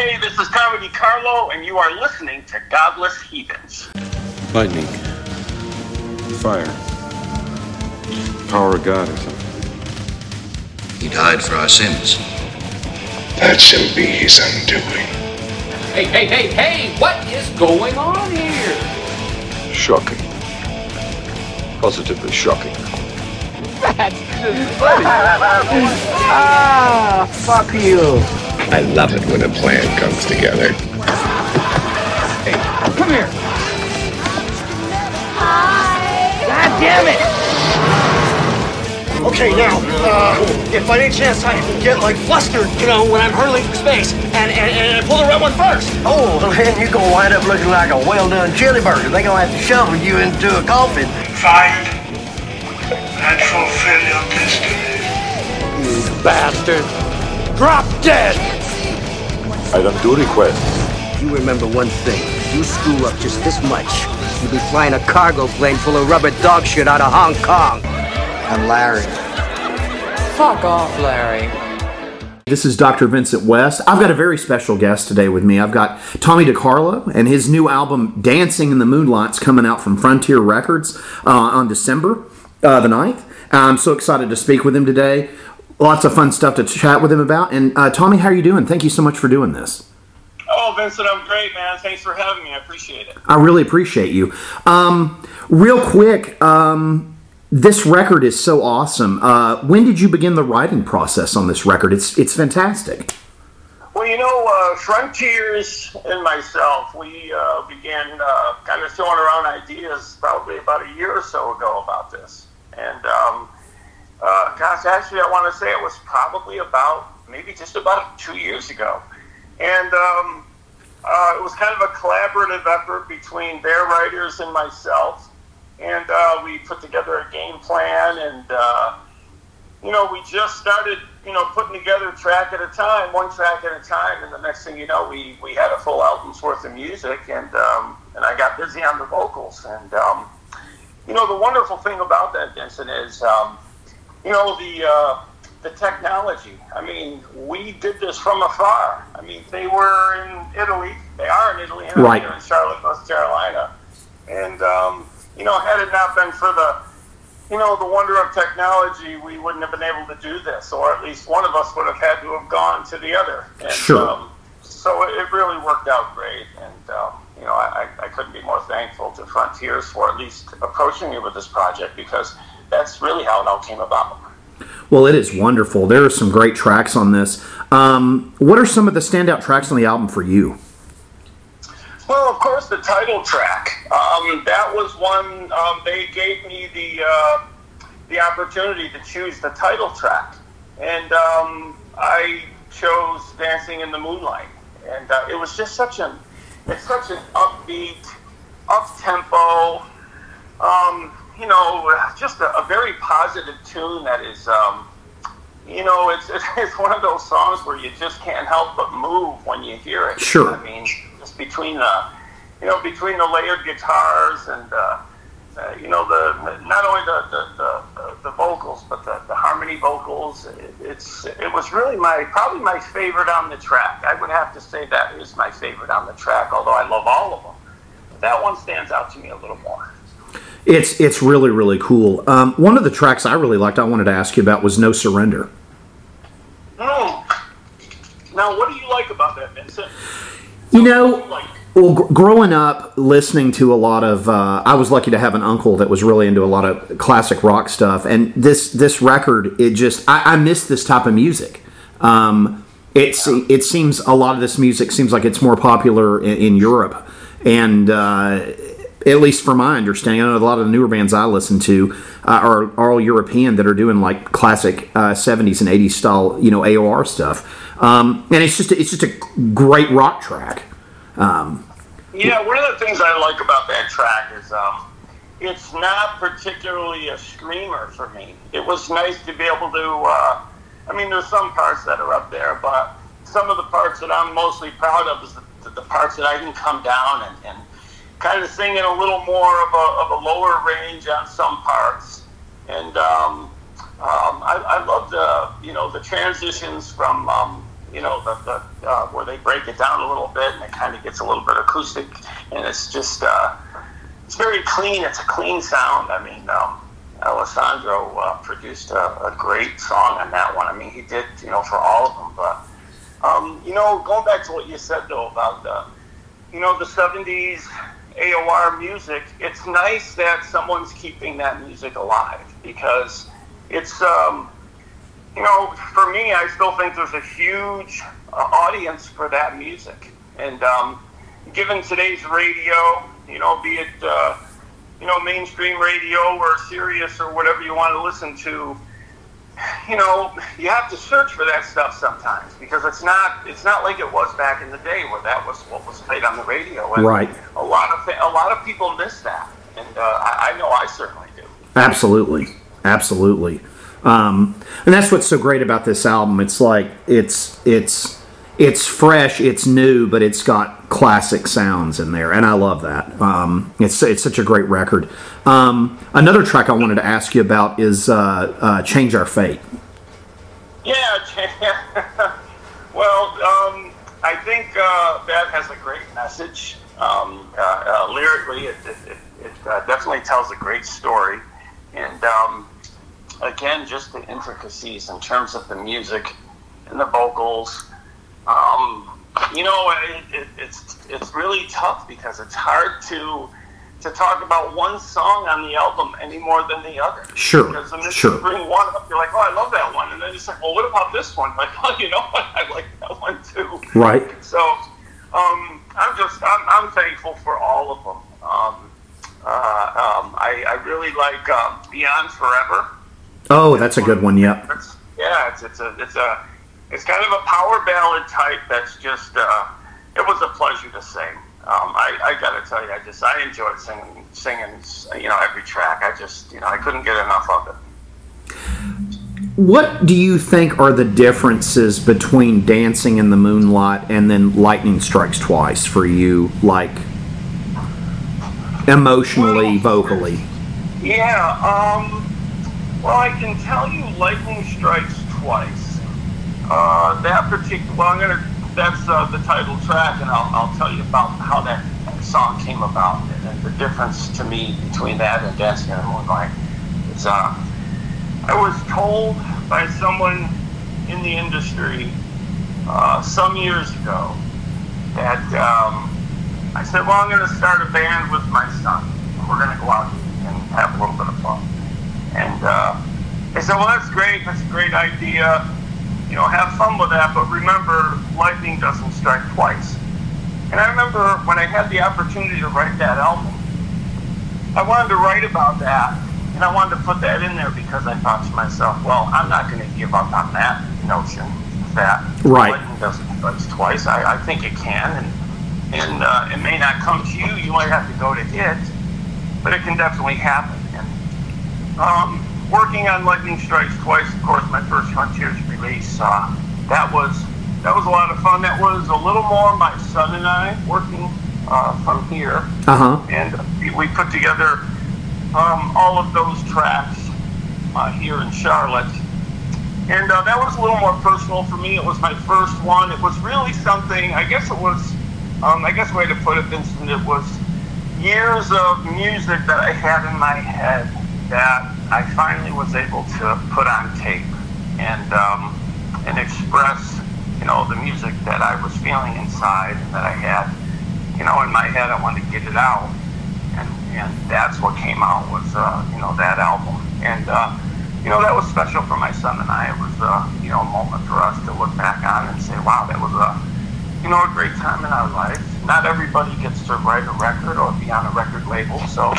Hey, this is Tommy Carlo, and you are listening to Godless Heathens. Lightning. Fire. Power of God or something. He died for our sins. That shall be his undoing. Hey, hey, hey, hey! What is going on here? Shocking. Positively shocking. That's just funny. ah, fuck you. I love it when a plan comes together. Hey, come here. Hi! God damn it! Okay, now, uh, if by any chance I get like flustered, you know, when I'm hurtling through space, and, and, and pull the red one first. Oh, then you're gonna wind up looking like a well-done chili burger. They're gonna have to shovel you into a coffin. Find and fulfill your destiny. You bastard! Drop dead! Item do request. You remember one thing. You screw up just this much, you'll be flying a cargo plane full of rubber dog shit out of Hong Kong. I'm Larry. Fuck off, Larry. This is Dr. Vincent West. I've got a very special guest today with me. I've got Tommy DeCarlo and his new album, Dancing in the Moonlight's coming out from Frontier Records uh, on December uh, the 9th. I'm so excited to speak with him today. Lots of fun stuff to chat with him about. And uh, Tommy, how are you doing? Thank you so much for doing this. Oh, Vincent, I'm great, man. Thanks for having me. I appreciate it. I really appreciate you. Um, real quick, um, this record is so awesome. Uh, when did you begin the writing process on this record? It's it's fantastic. Well, you know, uh, Frontiers and myself, we uh, began uh, kind of throwing around ideas probably about a year or so ago about this. And um, uh, gosh, actually, I want to say it was probably about maybe just about two years ago. And um, uh, it was kind of a collaborative effort between their writers and myself. And uh, we put together a game plan and uh, you know we just started you know putting together track at a time one track at a time. And the next thing you know we, we had a full album's worth of music and um, and I got busy on the vocals. And um, you know the wonderful thing about that Vincent is um, you know the uh, the technology I mean we did this from afar I mean they were in Italy they are in Italy and right. here in Charlotte North Carolina and um, you know, had it not been for the, you know, the wonder of technology, we wouldn't have been able to do this, or at least one of us would have had to have gone to the other. And, sure. Um, so it really worked out great, and um, you know, I, I couldn't be more thankful to Frontiers for at least approaching me with this project because that's really how it all came about. Well, it is wonderful. There are some great tracks on this. Um, what are some of the standout tracks on the album for you? Well, of course, the title track. Um, that was one um, they gave me the uh, the opportunity to choose the title track, and um, I chose "Dancing in the Moonlight," and uh, it was just such an it's such an upbeat, up tempo, um, you know, just a, a, very positive tune that is. Um, you know, it's it's one of those songs where you just can't help but move when you hear it. Sure. I mean, just between the, you know, between the layered guitars and, uh, uh, you know, the not only the the, the, the vocals but the, the harmony vocals. It, it's it was really my probably my favorite on the track. I would have to say that is my favorite on the track. Although I love all of them, that one stands out to me a little more. It's it's really really cool. Um, one of the tracks I really liked, I wanted to ask you about, was "No Surrender." Oh. Now, what do you like about that, Vincent? You know, well, gr- growing up listening to a lot of, uh, I was lucky to have an uncle that was really into a lot of classic rock stuff, and this this record, it just, I, I miss this type of music. Um, it's it seems a lot of this music seems like it's more popular in, in Europe, and uh, at least from my understanding, I know a lot of the newer bands I listen to uh, are, are all European that are doing like classic uh, 70s and 80s style, you know, AOR stuff. Um, and it's just it's just a great rock track. Um, yeah, one of the things I like about that track is um, it's not particularly a screamer for me. It was nice to be able to. Uh, I mean, there's some parts that are up there, but some of the parts that I'm mostly proud of is the, the parts that I can come down and, and kind of singing a little more of a, of a lower range on some parts. And um, um, I, I love the you know the transitions from um, you know, the, the uh, where they break it down a little bit and it kind of gets a little bit acoustic, and it's just uh, it's very clean. It's a clean sound. I mean, um, Alessandro uh, produced a, a great song on that one. I mean, he did, you know, for all of them. But um, you know, going back to what you said though about the, you know, the '70s AOR music, it's nice that someone's keeping that music alive because it's, um, you know, for me, I still think there's a huge uh, audience for that music. And um, given today's radio, you know, be it, uh, you know, mainstream radio or Sirius or whatever you want to listen to, you know, you have to search for that stuff sometimes because it's not it's not like it was back in the day where that was what was played on the radio. And Right. A lot of a lot of people miss that, and uh, I, I know I certainly do. Absolutely, absolutely, um, and that's what's so great about this album. It's like it's it's it's fresh, it's new, but it's got classic sounds in there, and I love that. Um, it's it's such a great record. Um, another track I wanted to ask you about is uh, uh, "Change Our Fate." Yeah. well, um, I think uh, that has a great message. Um, uh, uh, lyrically, it, it, it, uh, definitely tells a great story. And um, again, just the intricacies in terms of the music and the vocals. Um, you know, it, it, it's it's really tough because it's hard to to talk about one song on the album any more than the other. Sure, Because the minute sure. you bring one up, you're like, oh, I love that one, and then it's like, well, what about this one? Like, oh, you know what? I like that one too. Right. So, um, I'm just I'm, I'm thankful for all of them. Um, uh, um, I, I really like um, Beyond Forever. Oh, that's a good one. Yep. Yeah, it's, it's a it's a it's kind of a power ballad type. That's just uh, it was a pleasure to sing. Um, I, I got to tell you, I just I enjoyed singing singing you know every track. I just you know I couldn't get enough of it. What do you think are the differences between Dancing in the Moonlight and then Lightning Strikes Twice for you, like emotionally, vocally? Yeah. Um. Well, I can tell you, Lightning Strikes Twice. Uh, that particular. Well, I'm gonna. That's uh, the title track, and I'll, I'll tell you about how that song came about and, the difference to me between that and Dancing in the Moonlight. It's uh. I was told by someone in the industry uh, some years ago that um, I said, well, I'm going to start a band with my son. We're going to go out and have a little bit of fun. And uh, they said, well, that's great. That's a great idea. You know, have fun with that. But remember, lightning doesn't strike twice. And I remember when I had the opportunity to write that album, I wanted to write about that. And I wanted to put that in there because I thought to myself, well, I'm not going to give up on that notion that Right. lightning doesn't strike twice. I, I think it can. And and uh, it may not come to you. You might have to go to it, but it can definitely happen. And um, working on Lightning Strikes Twice, of course, my first Frontiers uh, that was that was a lot of fun. That was a little more my son and I working uh, from here, Uh huh. and we- we put together um, all of those tracks uh, here in Charlotte. And uh, that was a little more personal for me. It was my first one. It was really something. I guess it was. Um, I guess the way to put it, Vincent, it was years of music that I had in my head that I finally was able to put on tape and um, and express, you know, the music that I was feeling inside and that I had, you know, in my head. I wanted to get it out, and and that's what came out was, uh, you know, that album. And uh, you know, that was special for my son and I. It was, uh, you know, a moment for us to look back on and say, wow, that was a you know, a great time in our life. Not everybody gets to write a record or be on a record label, so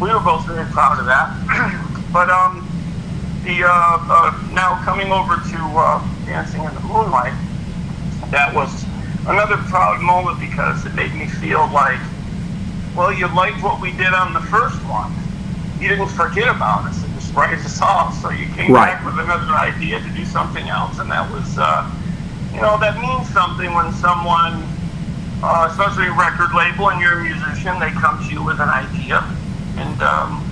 we were both very proud of that. but um, the uh, uh, now coming over to uh, Dancing in the Moonlight, that was another proud moment because it made me feel like, well, you liked what we did on the first one. You didn't forget about us and just write us off. So you came Right. back with another idea to do something else, and that was. Uh, you know, that means something when someone, uh, especially a record label and you're a musician, they come to you with an idea, and um,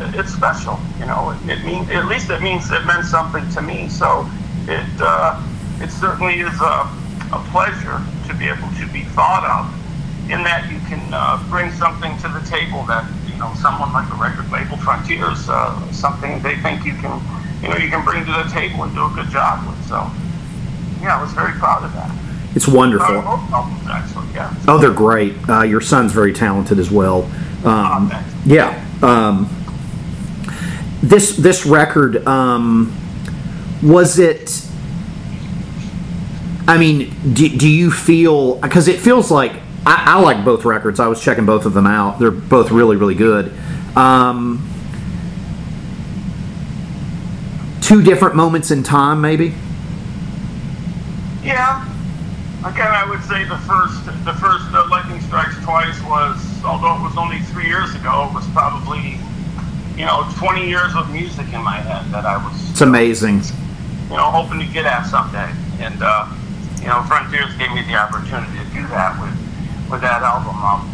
it's special. You know, it, it means at least it means it meant something to me. So it uh, it certainly is a, a pleasure to be able to be thought of in that you can uh, bring something to the table that you know someone like a record label Frontiers uh, something they think you can you know you can bring to the table and do a good job with. So yeah, I was very proud of that. It's wonderful. Both albums, actually, yeah. Oh, they're great. Uh, your son's very talented as well. Um, thanks. yeah. Um, this this record um, was it? I mean, do, do you feel because it feels like I, I like both records. I was checking both of them out. They're both really really good. Um, two different moments in time, maybe. Yeah. Again, I would say the first, the first uh, Lightning Strikes Twice was, although it was only three years ago, it was probably, you know, 20 years of music in my head that I was, It's amazing. you know, hoping to get at someday. And, uh, you know, Frontiers gave me the opportunity to do that with, with that album. Um,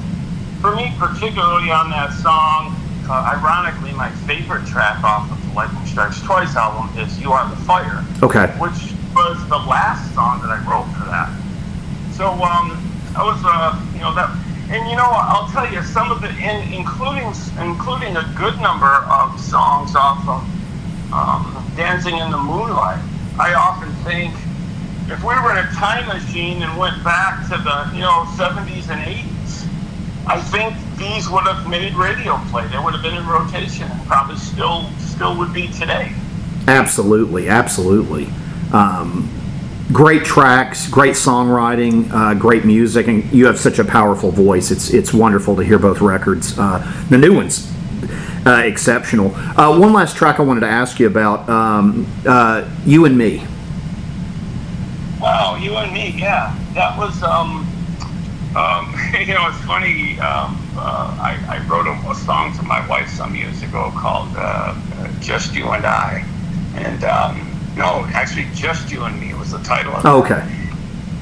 for me, particularly on that song, uh, ironically, my favorite track off of the Lightning Strikes Twice album is "You Are the Fire." Okay. which was the last song that I wrote for that. So um, I was, uh, you know, that, and you know, I'll tell you some of the, in, including including a good number of songs off of um, "Dancing in the Moonlight." I often think if we were in a time machine and went back to the, you know, 70s and 80s, I think these would have made radio play. They would have been in rotation and probably still still would be today. Absolutely, absolutely. Um, great tracks, great songwriting, uh, great music, and you have such a powerful voice. It's it's wonderful to hear both records. Uh, the new ones, uh, exceptional. Uh, one last track I wanted to ask you about. Um, uh, you and me. Wow, you and me, yeah. That was, um, um, you know, it's funny. Um, uh, I, I wrote a, a song to my wife some years ago called "Just You and I," and um, no, actually, "Just You and Me" was the title. Of it. Okay.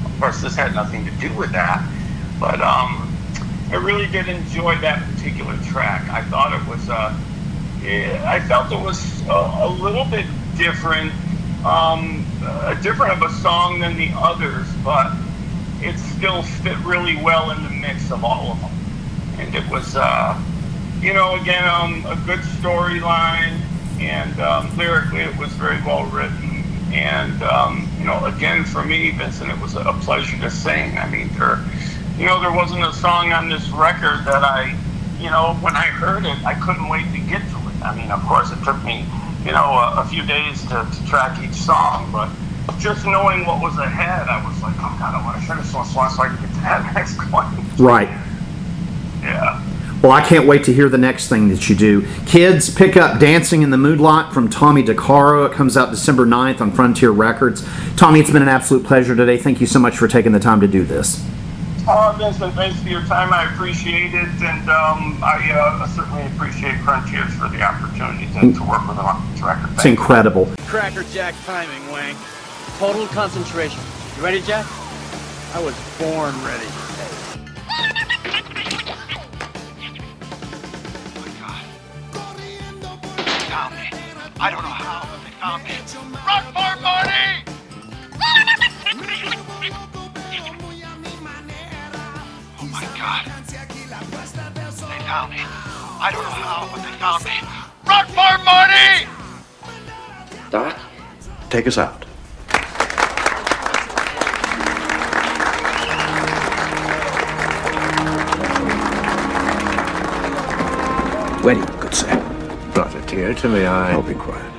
Of course, this had nothing to do with that, but um, I really did enjoy that particular track. I thought it was, uh, I felt it was a, a little bit different, um, uh, different of a song than the others, but it still fit really well in the mix of all of them. And it was, uh, you know, again, um, a good storyline, and um, lyrically it was very well written. And, um, you know, again, for me, Vincent, it was a pleasure to sing. I mean, there, you know, there wasn't a song on this record that I, you know, when I heard it, I couldn't wait to get to it. I mean, of course, it took me, you know, a, a few days to, to track each song, but just knowing what was ahead, I was like, oh God, I want to finish this one so I can get to that next one. Right. Yeah. Well, I can't wait to hear the next thing that you do. Kids, pick up Dancing in the Moonlight from Tommy DeCarlo. It comes out December 9th on Frontier Records. Tommy, it's been an absolute pleasure today. Thank you so much for taking the time to do this. Oh, Vincent, thanks for your time. I appreciate it, and um, I uh, certainly appreciate Frontiers for the opportunity to, to work with them on this record. It's incredible. Cracker Jack timing, Wang. Total concentration. You ready, Jack? I was born ready. Found me. I don't know how, but they found me. Run for Marty! Doc, take us out. Ready, good sir. Not a tear to my eye. I'll be quiet.